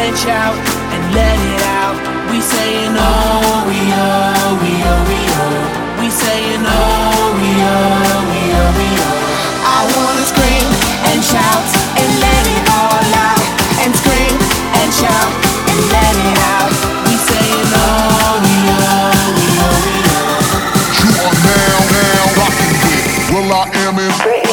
And shout and let it out. We saying oh, we oh, we oh, we oh. We saying oh, we oh, we oh, we oh. I wanna scream and shout and let it all out. And scream and shout and let it out. We saying oh, we oh, we oh, we oh. You are now, now rocking it. Well, I am in.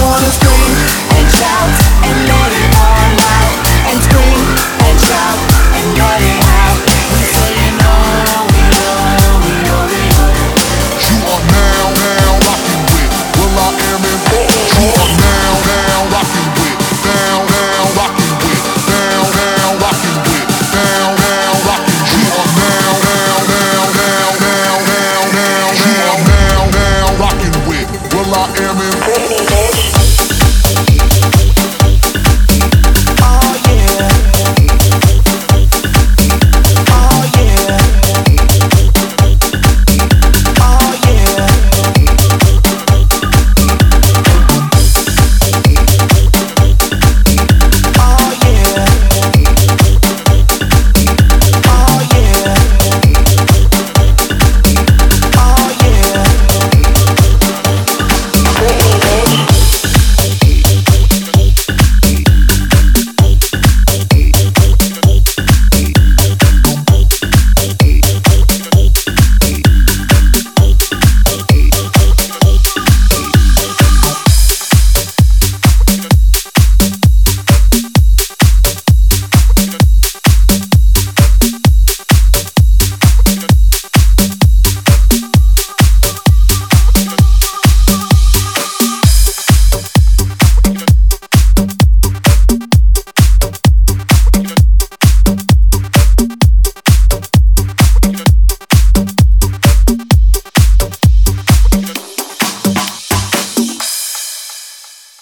wanna go